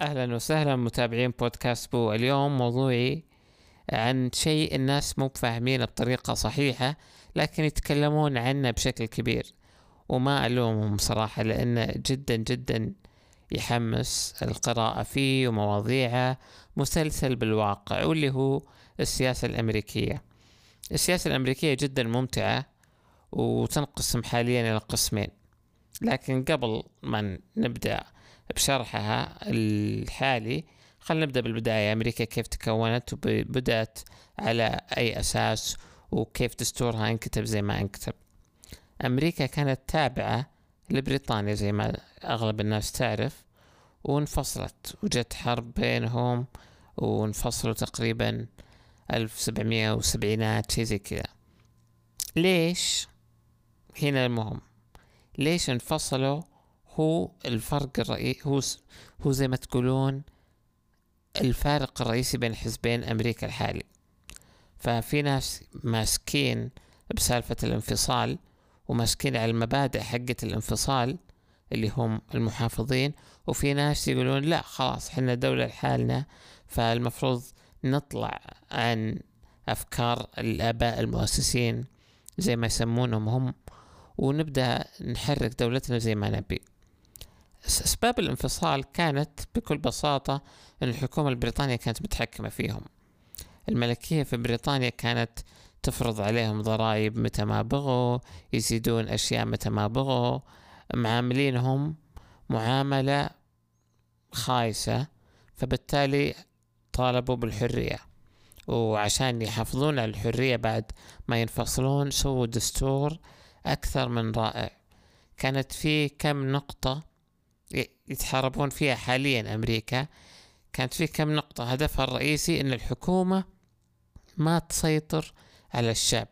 أهلا وسهلا متابعين بودكاست بو. اليوم موضوعي عن شيء الناس مو فاهمينه بطريقة صحيحة لكن يتكلمون عنه بشكل كبير. وما ألومهم صراحة لأنه جدا جدا يحمس القراءة فيه ومواضيعه مسلسل بالواقع واللي هو السياسة الأمريكية. السياسة الأمريكية جدا ممتعة وتنقسم حاليا إلى قسمين. لكن قبل ما نبدأ بشرحها الحالي. خلينا نبدأ بالبداية. أمريكا كيف تكونت وبدأت على أي أساس وكيف دستورها انكتب زي ما انكتب. أمريكا كانت تابعة لبريطانيا زي ما أغلب الناس تعرف وانفصلت وجت حرب بينهم وانفصلوا تقريبا ألف سبعمية وسبعينات شي زي كذا. ليش؟ هنا المهم. ليش انفصلوا؟ هو الفرق الرئيسي هو هو زي ما تقولون الفارق الرئيسي بين حزبين أمريكا الحالي. ففي ناس ماسكين بسالفة الانفصال وماسكين على المبادئ حقة الانفصال اللي هم المحافظين وفي ناس يقولون لا خلاص حنا دولة لحالنا فالمفروض نطلع عن أفكار الآباء المؤسسين زي ما يسمونهم هم ونبدأ نحرك دولتنا زي ما نبي. أسباب الانفصال كانت بكل بساطة أن الحكومة البريطانية كانت متحكمة فيهم. الملكية في بريطانيا كانت تفرض عليهم ضرائب متى ما بغوا يزيدون أشياء متى ما بغوا معاملينهم معاملة خايسة فبالتالي طالبوا بالحرية. وعشان يحافظون على الحرية بعد ما ينفصلون سووا دستور أكثر من رائع. كانت في كم نقطة يتحاربون فيها حاليا أمريكا. كانت في كم نقطة هدفها الرئيسي أن الحكومة ما تسيطر على الشعب.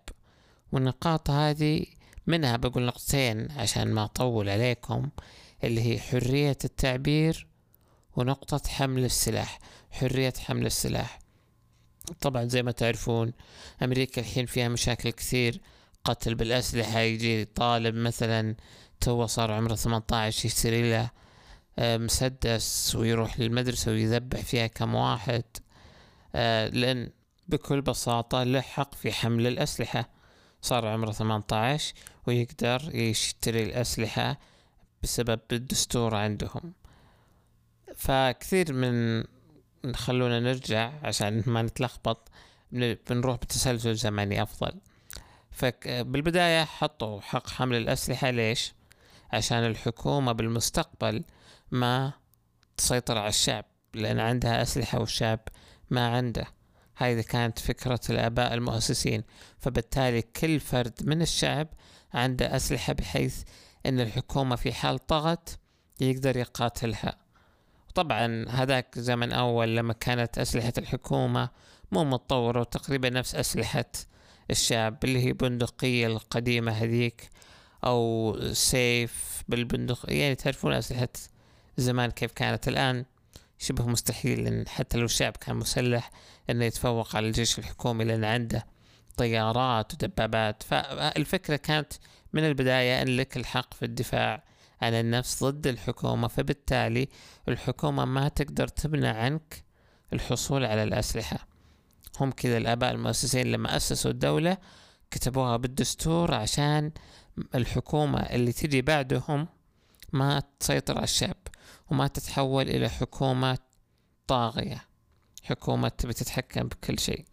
والنقاط هذه منها بقول نقطتين عشان ما أطول عليكم اللي هي حرية التعبير ونقطة حمل السلاح. حرية حمل السلاح. طبعا زي ما تعرفون أمريكا الحين فيها مشاكل كثير. قتل بالأسلحة يجي طالب مثلا تو صار عمره 18 يشتري له مسدس ويروح للمدرسة ويذبح فيها كم واحد. آه، لأن بكل بساطة له حق في حمل الأسلحة. صار عمره 18 ويقدر يشتري الأسلحة بسبب الدستور عندهم. فكثير من خلونا نرجع عشان ما نتلخبط بنروح بتسلسل زمني أفضل. فبالبداية حطوا حق حمل الأسلحة. ليش؟ عشان الحكومة بالمستقبل ما تسيطر على الشعب لأن عندها أسلحة والشعب ما عنده. هذه كانت فكرة الآباء المؤسسين. فبالتالي كل فرد من الشعب عنده أسلحة بحيث أن الحكومة في حال طغت يقدر يقاتلها. طبعا هذاك زمن أول لما كانت أسلحة الحكومة مو متطورة وتقريبا نفس أسلحة الشعب اللي هي بندقية القديمة هذيك أو سيف بالبندق يعني تعرفون أسلحة زمان كيف كانت. الآن شبه مستحيل لأن حتى لو الشعب كان مسلح إنه يتفوق على الجيش الحكومي لأن عنده طيارات ودبابات. فالفكرة كانت من البداية أن لك الحق في الدفاع عن النفس ضد الحكومة فبالتالي الحكومة ما تقدر تمنع عنك الحصول على الأسلحة. هم كذا الآباء المؤسسين لما أسسوا الدولة كتبوها بالدستور عشان الحكومة اللي تجي بعدهم ما تسيطر على الشعب. وما تتحول إلى حكومة طاغية. حكومة تبي تتحكم بكل شيء.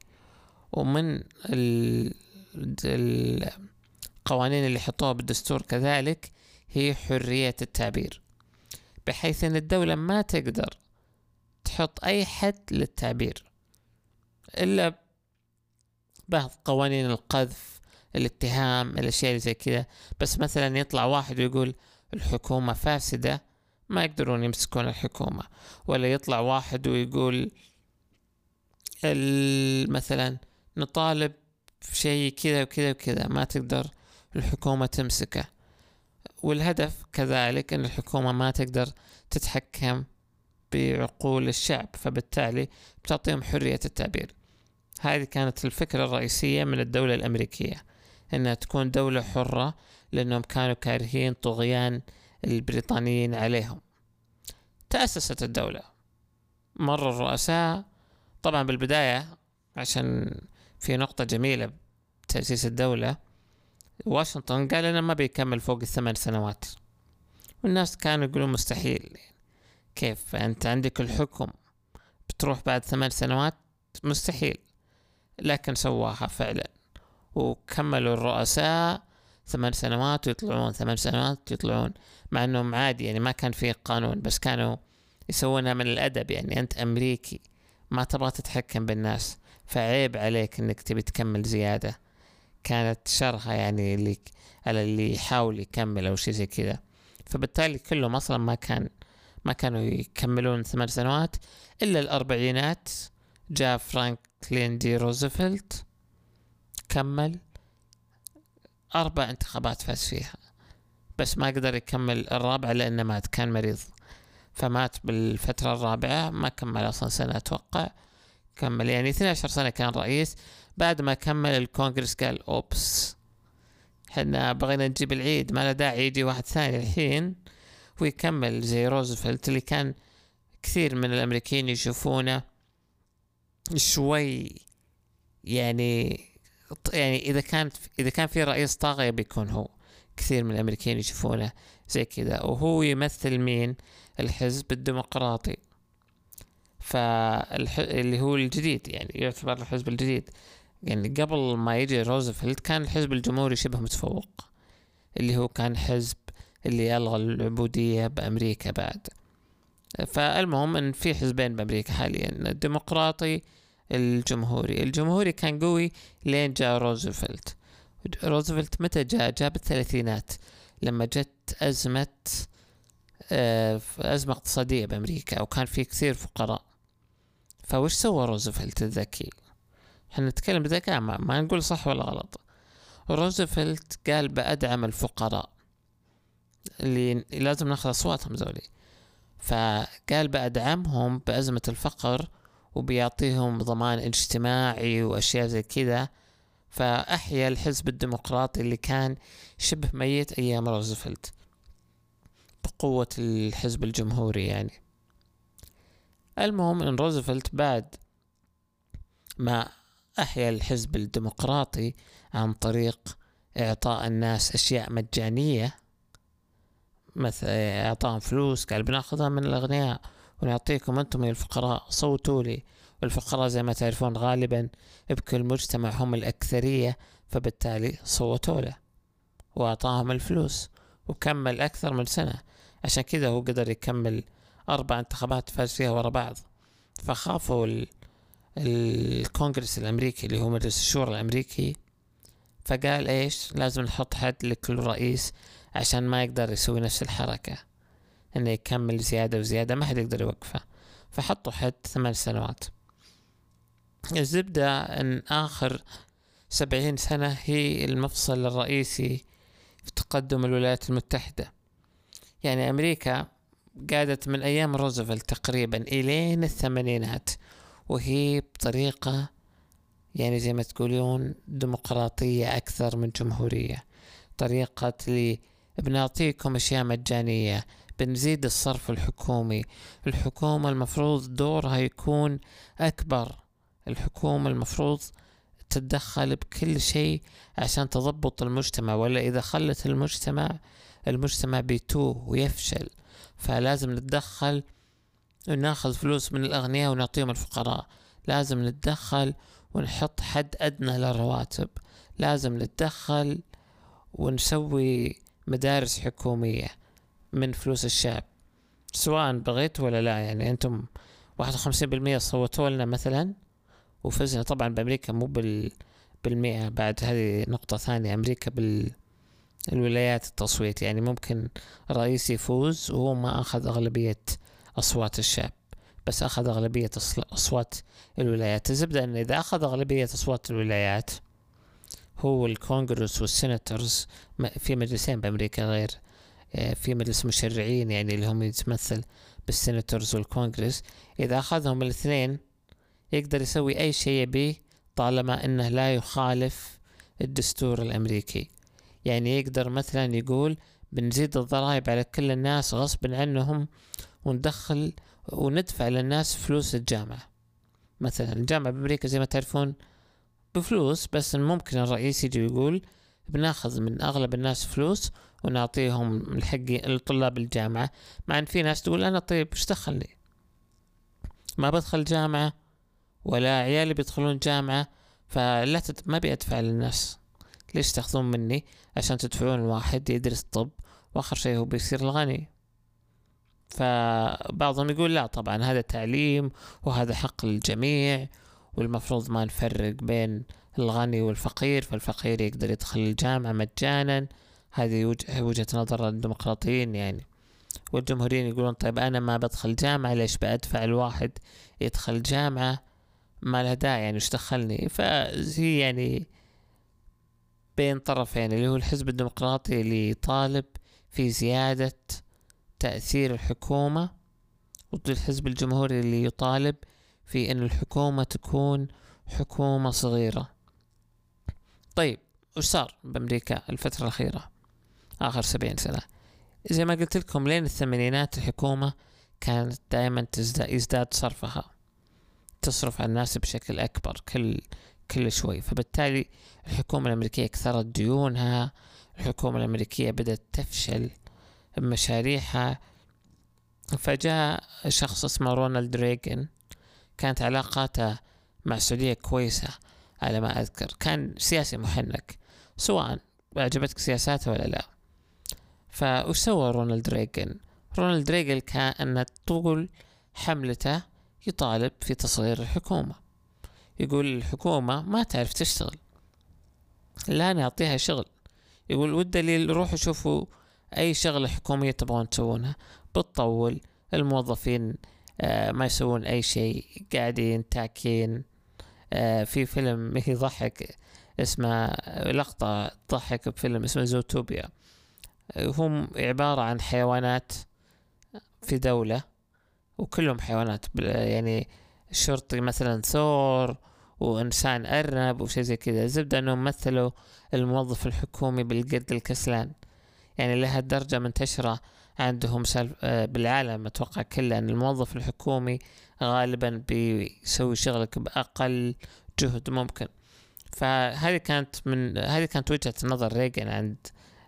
ومن القوانين اللي حطوها بالدستور كذلك هي حرية التعبير. بحيث أن الدولة ما تقدر تحط أي حد للتعبير. إلا بعض قوانين القذف الاتهام الأشياء اللي زي كذا. بس مثلا يطلع واحد ويقول الحكومة فاسدة ما يقدرون يمسكون الحكومة ولا يطلع واحد ويقول مثلا نطالب شيء كذا وكذا وكذا ما تقدر الحكومة تمسكه. والهدف كذلك أن الحكومة ما تقدر تتحكم بعقول الشعب فبالتالي بتعطيهم حرية التعبير. هذه كانت الفكرة الرئيسية من الدولة الأمريكية أنها تكون دولة حرة لأنهم كانوا كارهين طغيان البريطانيين عليهم. تأسست الدولة. مر الرؤساء طبعا بالبداية عشان في نقطة جميلة بتأسيس الدولة واشنطن قال أنا ما بيكمل فوق الثمان سنوات. والناس كانوا يقولون مستحيل. كيف؟ أنت عندك الحكم بتروح بعد ثمان سنوات؟ مستحيل. لكن سواها فعلا. وكملوا الرؤساء ثمان سنوات ويطلعون ثمان سنوات يطلعون. مع إنهم عادي يعني ما كان في قانون بس كانوا يسوونها من الأدب يعني. أنت أمريكي ما تبغى تتحكم بالناس. فعيب عليك إنك تبي تكمل زيادة. كانت شرها يعني اللي على اللي يحاول يكمل أو شي زي كذا. فبالتالي كلهم أصلا ما كان ما كانوا يكملون ثمان سنوات. إلا الأربعينات جاء فرانكلين دي روزفلت كمل. أربع انتخابات فاز فيها. بس ما قدر يكمل الرابعة لأنه مات كان مريض. فمات بالفترة الرابعة ما كمل أصلا سنة أتوقع. كمل يعني 12 سنة كان رئيس. بعد ما كمل الكونغرس قال oops. حنا بغينا نجيب العيد ما له داعي يجي واحد ثاني الحين. ويكمل زي روزفلت اللي كان كثير من الأمريكيين يشوفونه. شوي يعني يعني إذا كانت إذا كان في رئيس طاغية بيكون هو. كثير من الأمريكيين يشوفونه زي كذا. وهو يمثل مين؟ الحزب الديمقراطي. فاللي هو الجديد يعني يعتبر الحزب الجديد. يعني قبل ما يجي روزفلت كان الحزب الجمهوري شبه متفوق. اللي هو كان حزب اللي ألغى العبودية بأمريكا بعد. فالمهم إن في حزبين بأمريكا حاليا. الديمقراطي الجمهوري. الجمهوري كان قوي لين جاء روزفلت. روزفلت متى جاء؟ جاء بالثلاثينات لما جت أزمة آه، أزمة اقتصادية بأمريكا وكان في كثير فقراء. فوش سوى روزفلت الذكي؟ إحنا نتكلم بذكاء ما, ما نقول صح ولا غلط. روزفلت قال بأدعم الفقراء اللي لازم ناخذ أصواتهم زولي. فقال بأدعمهم بأزمة الفقر وبيعطيهم ضمان اجتماعي وأشياء زي كذا فأحيا الحزب الديمقراطي اللي كان شبه ميت أيام روزفلت بقوة الحزب الجمهوري يعني. المهم إن روزفلت بعد ما أحيا الحزب الديمقراطي عن طريق إعطاء الناس أشياء مجانية مثل إعطاهم فلوس قال بناخذها من الأغنياء. ونعطيكم أنتم الفقراء صوتوا لي. والفقراء زي ما تعرفون غالبا بكل مجتمع هم الأكثرية فبالتالي صوتوا له وأعطاهم الفلوس وكمل أكثر من سنة. عشان كذا هو قدر يكمل أربع انتخابات فاز فيها ورا بعض. فخافوا ال... الكونغرس الأمريكي اللي هو مجلس الشورى الأمريكي. فقال إيش؟ لازم نحط حد لكل رئيس عشان ما يقدر يسوي نفس الحركة. إنه يكمل زيادة وزيادة ما حد يقدر يوقفه. فحطوا حد ثمان سنوات. الزبدة إن آخر سبعين سنة هي المفصل الرئيسي في تقدم الولايات المتحدة. يعني أمريكا قعدت من أيام روزفلت تقريبا إلين الثمانينات وهي بطريقة يعني زي ما تقولون ديمقراطية أكثر من جمهورية. طريقة لي بنعطيكم أشياء مجانية بنزيد الصرف الحكومي. الحكومة المفروض دورها يكون أكبر. الحكومة المفروض تتدخل بكل شيء عشان تضبط المجتمع ولا إذا خلت المجتمع المجتمع بيتوه ويفشل. فلازم نتدخل وناخذ فلوس من الأغنياء ونعطيهم الفقراء. لازم نتدخل ونحط حد أدنى للرواتب. لازم نتدخل ونسوي مدارس حكومية. من فلوس الشعب سواء بغيت ولا لا يعني أنتم واحد وخمسين بالمية صوتوا لنا مثلا؟ وفزنا طبعا بأمريكا مو بال بالمئة بعد هذه نقطة ثانية أمريكا بال الولايات التصويت يعني ممكن رئيس يفوز وهو ما أخذ أغلبية أصوات الشعب بس أخذ أغلبية أصوات الولايات. الزبدة أن إذا أخذ أغلبية أصوات الولايات هو الكونغرس والسيناتورز في مجلسين بأمريكا غير في مجلس مشرعين يعني اللي هم يتمثل بالسيناتورز والكونغرس. إذا أخذهم الاثنين يقدر يسوي أي شيء يبيه طالما أنه لا يخالف الدستور الأمريكي. يعني يقدر مثلا يقول بنزيد الضرائب على كل الناس غصب عنهم وندخل وندفع للناس فلوس الجامعة. مثلا الجامعة بأمريكا زي ما تعرفون بفلوس بس ممكن الرئيس يجي يقول بناخذ من أغلب الناس فلوس ونعطيهم الحق لطلاب الجامعة. مع أن في ناس تقول أنا طيب إيش دخلني؟ ما بدخل جامعة ولا عيالي بيدخلون جامعة فلا تد... ما بيدفع للناس. ليش تأخذون مني؟ عشان تدفعون الواحد يدرس طب وآخر شيء هو بيصير الغني. فبعضهم يقول لا طبعا هذا تعليم وهذا حق للجميع والمفروض ما نفرق بين الغني والفقير فالفقير يقدر يدخل الجامعة مجانا. هذه وجهة نظر الديمقراطيين يعني. والجمهوريين يقولون طيب أنا ما بدخل جامعة ليش بأدفع الواحد يدخل جامعة؟ ما لها داعي يعني وش دخلني؟ فهي يعني بين طرفين اللي هو الحزب الديمقراطي اللي يطالب في زيادة تأثير الحكومة ضد الحزب الجمهوري اللي يطالب في أن الحكومة تكون حكومة صغيرة. طيب وش صار بأمريكا الفترة الأخيرة؟ آخر سبعين سنة. زي ما قلت لكم لين الثمانينات الحكومة كانت دائما يزداد صرفها تصرف على الناس بشكل أكبر كل كل شوي. فبالتالي الحكومة الأمريكية كثرت ديونها الحكومة الأمريكية بدأت تفشل بمشاريعها. فجاء شخص اسمه رونالد ريغن كانت علاقاته مع السعودية كويسة. على ما أذكر. كان سياسي محنك سواء أعجبتك سياساته ولا لا. فوش سوى رونالد ريغن رونالد ريغن كأن طول حملته يطالب في تصغير الحكومة. يقول الحكومة ما تعرف تشتغل لا نعطيها شغل. يقول والدليل روحوا شوفوا أي شغلة حكومية تبغون تسوونها. بتطول الموظفين آه ما يسوون أي شيء قاعدين تاكين. في فيلم يضحك اسمه لقطة تضحك بفيلم اسمه زوتوبيا. هم عبارة عن حيوانات في دولة وكلهم حيوانات يعني الشرطي مثلا ثور وإنسان أرنب وشي زي كذا. زبدة أنهم مثلوا الموظف الحكومي بالقرد الكسلان. يعني لهالدرجة منتشرة عندهم سلف آه، بالعالم أتوقع كله أن الموظف الحكومي غالبا بيسوي شغلك بأقل جهد ممكن. فهذه كانت من هذه كانت وجهة نظر ريجن عند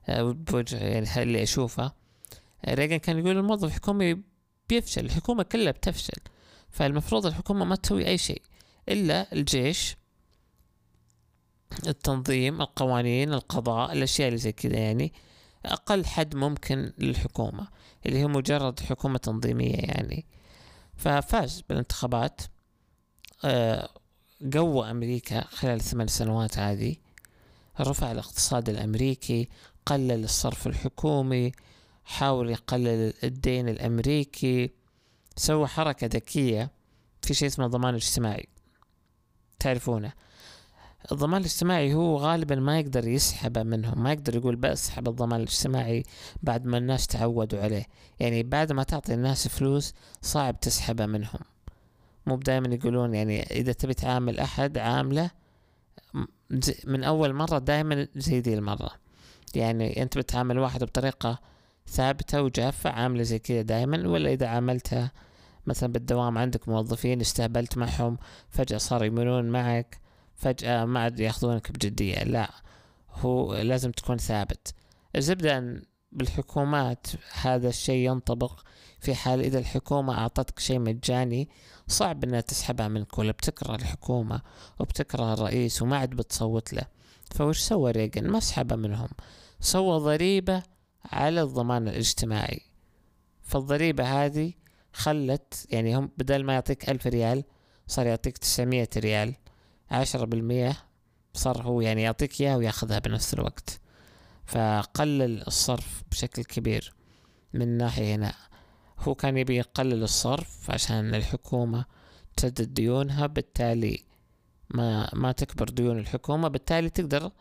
آه، بوجه يعني اللي أشوفه. ريجن كان يقول الموظف الحكومي بيفشل الحكومة كلها بتفشل فالمفروض الحكومة ما تسوي أي شيء إلا الجيش التنظيم القوانين القضاء الأشياء اللي زي كذا يعني. أقل حد ممكن للحكومة اللي هي مجرد حكومة تنظيمية يعني. ففاز بالانتخابات آه، قوى أمريكا خلال الثمان سنوات هذه. رفع الاقتصاد الأمريكي قلل الصرف الحكومي حاول يقلل الدين الأمريكي سوى حركة ذكية في شيء اسمه ضمان اجتماعي. تعرفونه؟ الضمان الاجتماعي هو غالبا ما يقدر يسحبه منهم ما يقدر يقول بسحب الضمان الاجتماعي بعد ما الناس تعودوا عليه. يعني بعد ما تعطي الناس فلوس صعب تسحبه منهم. مو دائما يقولون يعني إذا تبي تعامل أحد عامله من أول مرة دائما زي دي المرة. يعني أنت بتعامل واحد بطريقة ثابتة وجافة عاملة زي كذا دائما ولا إذا عاملتها مثلا بالدوام عندك موظفين استهبلت معهم فجأة صاروا يمرون معك. فجأة ما عاد يأخذونك بجدية لا هو لازم تكون ثابت. الزبدة أن بالحكومات هذا الشيء ينطبق في حال إذا الحكومة أعطتك شيء مجاني صعب أنها تسحبها منك ولا بتكره الحكومة وبتكره الرئيس وما عاد بتصوت له. فوش سوى ريغن ما سحبها منهم. سوى ضريبة على الضمان الاجتماعي. فالضريبة هذه خلت يعني هم بدل ما يعطيك ألف ريال صار يعطيك تسعمية ريال. عشرة بالمية صار هو يعني يعطيك إياها وياخذها بنفس الوقت. فقلل الصرف بشكل كبير من ناحية هنا. هو كان يبي يقلل الصرف عشان الحكومة تسدد ديونها بالتالي ما ما تكبر ديون الحكومة بالتالي تقدر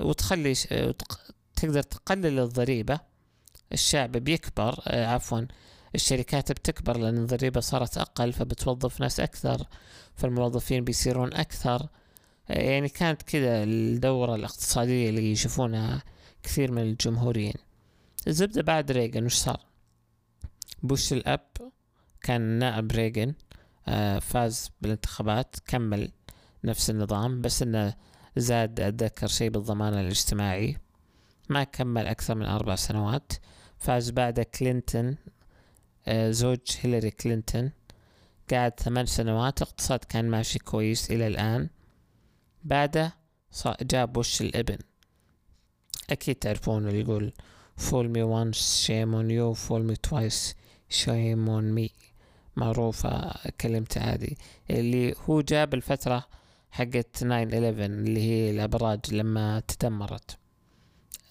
وتخلي تقدر تقلل الضريبة. الشعب بيكبر آه، عفوا الشركات بتكبر لأن الضريبة صارت أقل فبتوظف ناس أكثر. فالموظفين بيصيرون أكثر. يعني كانت كذا الدورة الاقتصادية اللي يشوفونها كثير من الجمهوريين. الزبدة بعد ريغان وش صار؟ بوش الأب كان نائب ريغن آه، فاز بالانتخابات كمل نفس النظام بس إنه زاد أتذكر شيء بالضمان الاجتماعي ما كمل أكثر من أربع سنوات. فاز بعد كلينتون آه، زوج هيلاري كلينتون. قعد ثمان سنوات اقتصاد كان ماشي كويس إلى الآن. بعده جاب بوش الإبن. أكيد تعرفون اللي يقول fool me once shame on you. fool me twice shame on me. معروفة كلمته هذه. اللي هو جاب الفترة حقت 9-11 اللي هي الأبراج لما تدمرت.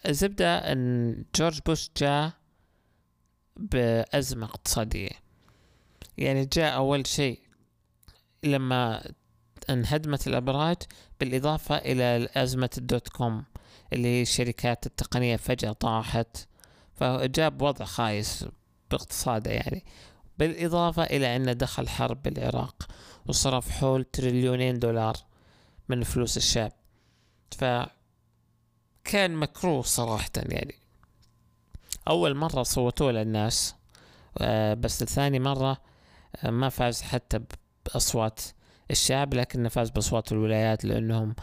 الزبدة أن جورج بوش جاء بأزمة اقتصادية. يعني جاء أول شيء لما انهدمت الأبراج بالإضافة إلى أزمة الدوت كوم اللي هي الشركات التقنية فجأة طاحت. فجاب وضع خايس باقتصاده يعني. بالإضافة إلى أنه دخل حرب بالعراق وصرف حول تريليونين دولار من فلوس الشعب. فكان مكروه صراحة يعني. أول مرة صوتوا للناس آه، بس الثاني مرة ما فاز حتى بأصوات الشعب لكنه فاز بأصوات الولايات لأنهم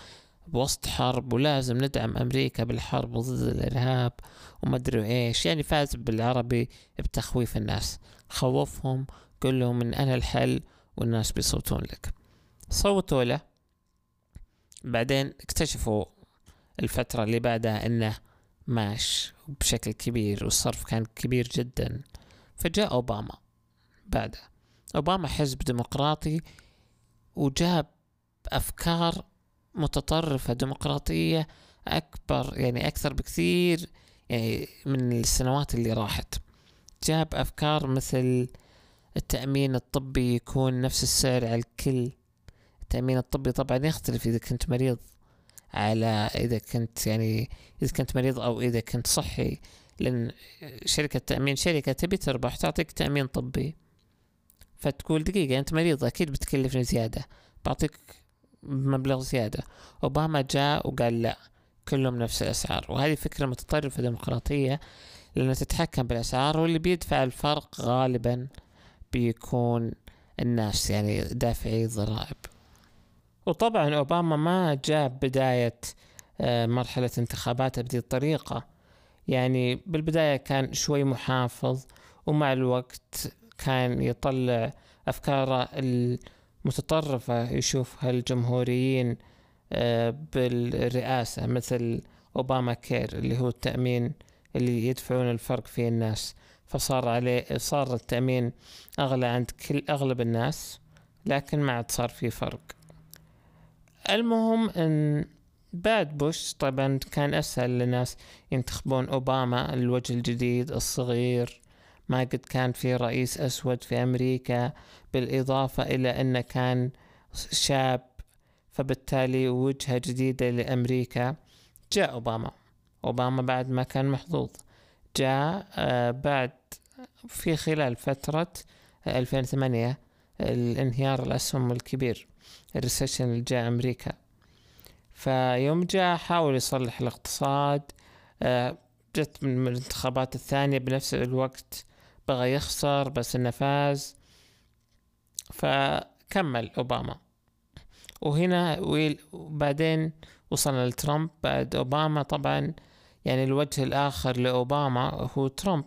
بوسط حرب ولازم ندعم أمريكا بالحرب ضد الإرهاب وما أدري إيش. يعني فاز بالعربي بتخويف الناس خوفهم قل لهم إن أنا الحل والناس بيصوتون لك. صوتوا له. بعدين اكتشفوا الفترة اللي بعدها إنه ماش بشكل كبير والصرف كان كبير جدا. فجاء أوباما بعده أوباما حزب ديمقراطي وجاب أفكار متطرفة ديمقراطية أكبر يعني أكثر بكثير يعني من السنوات اللي راحت. جاب أفكار مثل التأمين الطبي يكون نفس السعر على الكل. التأمين الطبي طبعا يختلف إذا كنت مريض على إذا كنت يعني إذا كنت مريض أو إذا كنت صحي. لأن شركة تأمين شركة تبي تربح تعطيك تأمين طبي. فتقول دقيقة أنت مريض أكيد بتكلفني زيادة بعطيك مبلغ زيادة. أوباما جاء وقال لا كلهم نفس الأسعار. وهذه فكرة متطرفة ديمقراطية لأنها تتحكم بالأسعار واللي بيدفع الفرق غالبا بيكون الناس يعني دافعي الضرائب. وطبعا أوباما ما جاب بداية آه، مرحلة انتخاباته بهذه الطريقة. يعني بالبداية كان شوي محافظ ومع الوقت كان يطلع أفكاره المتطرفة يشوفها الجمهوريين آه، بالرئاسة مثل أوباما كير اللي هو التأمين اللي يدفعون الفرق فيه الناس. فصار عليه صار التأمين أغلى عند كل أغلب الناس لكن ما عاد صار في فرق. المهم إن بعد بوش طبعا كان أسهل للناس ينتخبون أوباما الوجه الجديد الصغير. ما قد كان في رئيس أسود في أمريكا بالإضافة إلى أنه كان شاب فبالتالي وجهة جديدة لأمريكا. جاء أوباما. أوباما بعد ما كان محظوظ. جاء آه بعد في خلال فترة 2008 الانهيار الأسهم الكبير الريسيشن اللي جاء أمريكا. فيوم جاء حاول يصلح الاقتصاد آه، جت من الانتخابات الثانية بنفس الوقت بغى يخسر بس إنه فاز. فكمل أوباما. وهنا وبعدين وصلنا لترامب بعد أوباما. طبعا يعني الوجه الآخر لأوباما هو ترامب.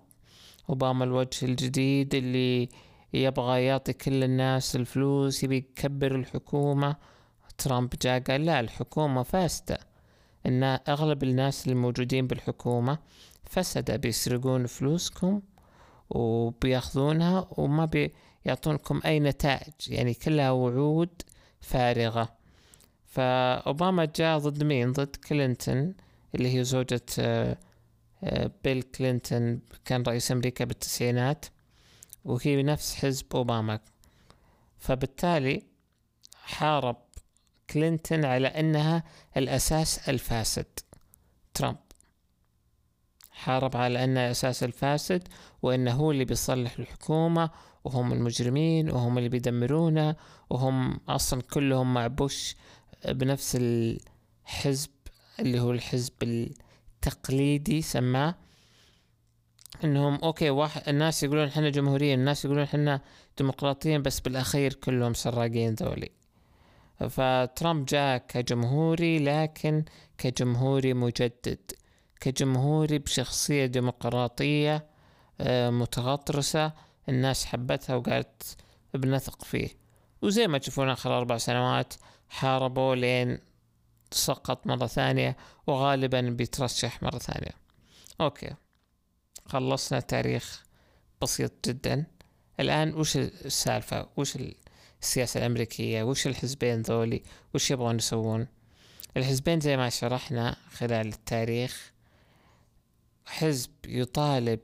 أوباما الوجه الجديد اللي يبغى يعطي كل الناس الفلوس يبي يكبر الحكومة. ترامب جاء قال لا الحكومة فاسدة. إن أغلب الناس الموجودين بالحكومة فسدة بيسرقون فلوسكم. وبياخذونها وما بيعطونكم أي نتائج يعني كلها وعود فارغة. فأوباما جاء ضد مين؟ ضد كلينتون اللي هي زوجة آه، آه، بيل كلينتون كان رئيس أمريكا بالتسعينات وهي نفس حزب أوباما. فبالتالي حارب كلينتون على أنها الأساس الفاسد ترامب. حارب على أنها أساس الفاسد وأنه هو اللي بيصلح الحكومة وهم المجرمين وهم اللي بيدمرونا وهم أصلا كلهم مع بوش بنفس الحزب اللي هو الحزب التقليدي سماه. إنهم أوكي واحد الناس يقولون إحنا جمهوريين الناس يقولون إحنا ديمقراطيين بس بالأخير كلهم سراقين ذولي. فترامب جاء كجمهوري لكن كجمهوري مجدد. كجمهوري بشخصية ديمقراطية آه، متغطرسة الناس حبتها وقالت بنثق فيه. وزي ما تشوفون آخر أربع سنوات حاربوا لين سقط مرة ثانية وغالبا بيترشح مرة ثانية. أوكي. خلصنا تاريخ بسيط جدا. الآن وش السالفة؟ وش السياسة الأمريكية؟ وش الحزبين ذولي؟ وش يبغون يسوون؟ الحزبين زي ما شرحنا خلال التاريخ حزب يطالب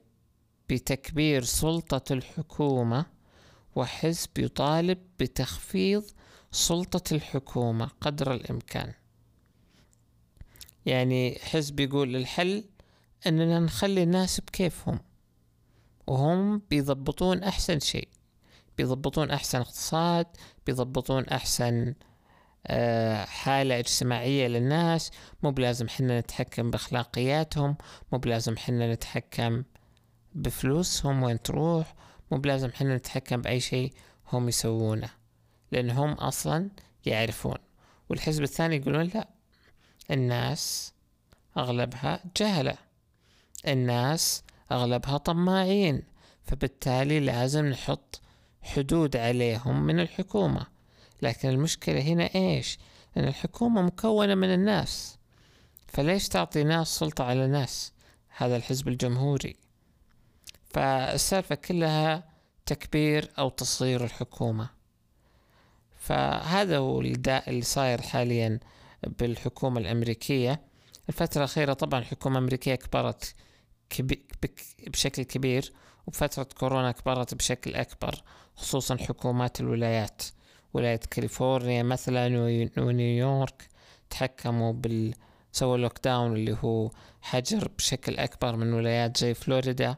بتكبير سلطة الحكومة وحزب يطالب بتخفيض سلطة الحكومة قدر الإمكان. يعني حزب يقول الحل أننا نخلي الناس بكيفهم وهم بيضبطون أحسن شيء بيضبطون أحسن اقتصاد بيضبطون أحسن حالة اجتماعية للناس. مو بلازم حنا نتحكم بأخلاقياتهم مو بلازم حنا نتحكم بفلوسهم وين تروح مو بلازم حنا نتحكم بأي شيء هم يسوونه لأن هم أصلا يعرفون. والحزب الثاني يقولون لا الناس أغلبها جهلة الناس أغلبها طماعين فبالتالي لازم نحط حدود عليهم من الحكومة. لكن المشكلة هنا إيش؟ أن الحكومة مكونة من الناس. فليش تعطي ناس سلطة على ناس؟ هذا الحزب الجمهوري. فالسالفة كلها تكبير أو تصغير الحكومة. فهذا هو الداء اللي صاير حاليا بالحكومة الأمريكية. الفترة الأخيرة طبعا الحكومة الأمريكية كبرت بشكل كبير وفترة كورونا كبرت بشكل أكبر خصوصا حكومات الولايات. ولاية كاليفورنيا مثلا ونيويورك تحكموا بال سووا lockdown اللي هو حجر بشكل أكبر من ولايات زي فلوريدا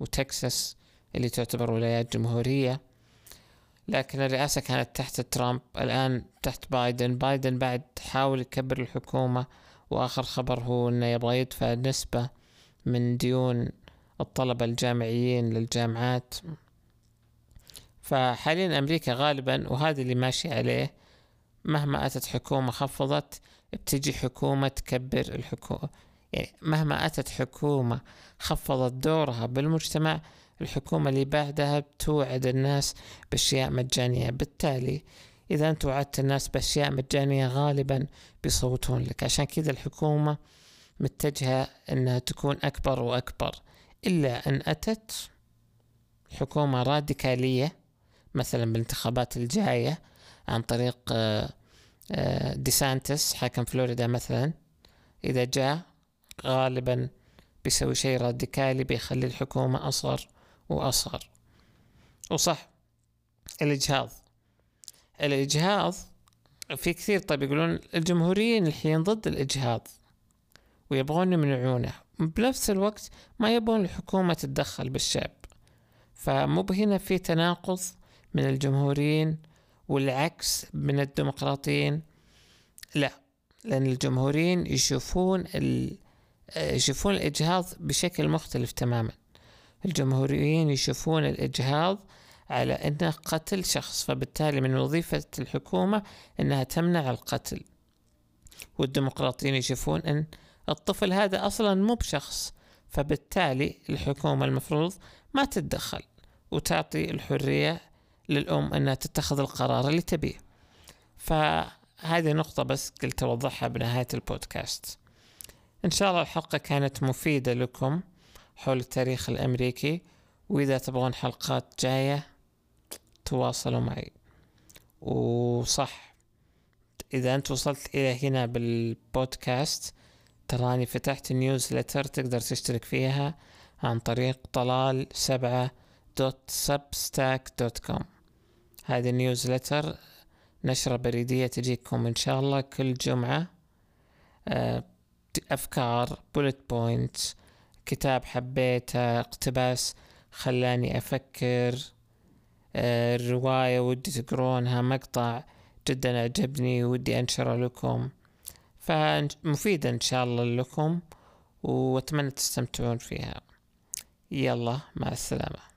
وتكساس اللي تعتبر ولايات جمهورية. لكن الرئاسة كانت تحت ترامب. الآن تحت بايدن. بايدن بعد حاول يكبر الحكومة. وآخر خبر هو أنه يبغى يدفع نسبة من ديون الطلبة الجامعيين للجامعات. فحاليا أمريكا غالبا وهذا اللي ماشي عليه مهما أتت حكومة خفضت بتجي حكومة تكبر الحكومة. يعني مهما أتت حكومة خفضت دورها بالمجتمع الحكومة اللي بعدها بتوعد الناس بأشياء مجانية. بالتالي إذا أنت وعدت الناس بأشياء مجانية غالبا بيصوتون لك. عشان كذا الحكومة متجهة أنها تكون أكبر وأكبر. إلا أن أتت حكومة راديكالية مثلا بالانتخابات الجاية عن طريق آه، آه، ديسانتس حاكم فلوريدا مثلا إذا جاء غالبا بيسوي شيء راديكالي بيخلي الحكومة أصغر وأصغر. وصح الإجهاض. الإجهاض في كثير طيب يقولون الجمهوريين الحين ضد الإجهاض ويبغون يمنعونه. بنفس الوقت ما يبغون الحكومة تتدخل بالشعب. فمو هنا في تناقض من الجمهوريين والعكس من الديمقراطيين؟ لا لأن الجمهوريين يشوفون ال... يشوفون الإجهاض بشكل مختلف تماما. الجمهوريين يشوفون الإجهاض على أنه قتل شخص فبالتالي من وظيفة الحكومة أنها تمنع القتل. والديمقراطيين يشوفون أن الطفل هذا أصلا مو بشخص فبالتالي الحكومة المفروض ما تتدخل وتعطي الحرية للأم أنها تتخذ القرار اللي تبيه. فهذه نقطة بس قلت أوضحها بنهاية البودكاست. إن شاء الله الحلقة كانت مفيدة لكم حول التاريخ الأمريكي وإذا تبغون حلقات جاية تواصلوا معي. وصح إذا أنت وصلت إلى هنا بالبودكاست تراني فتحت newsletter تقدر تشترك فيها عن طريق طلال سبعة dot Substack dot com هذه newsletter نشرة بريدية تجيكم إن شاء الله كل جمعة. آه، أفكار بولت بوينتس كتاب حبيته اقتباس خلاني أفكر. آه، رواية ودي تقرونها مقطع جدا أعجبني ودي أنشره لكم. فمفيدة إن شاء الله لكم وأتمنى تستمتعون فيها. يلا مع السلامة.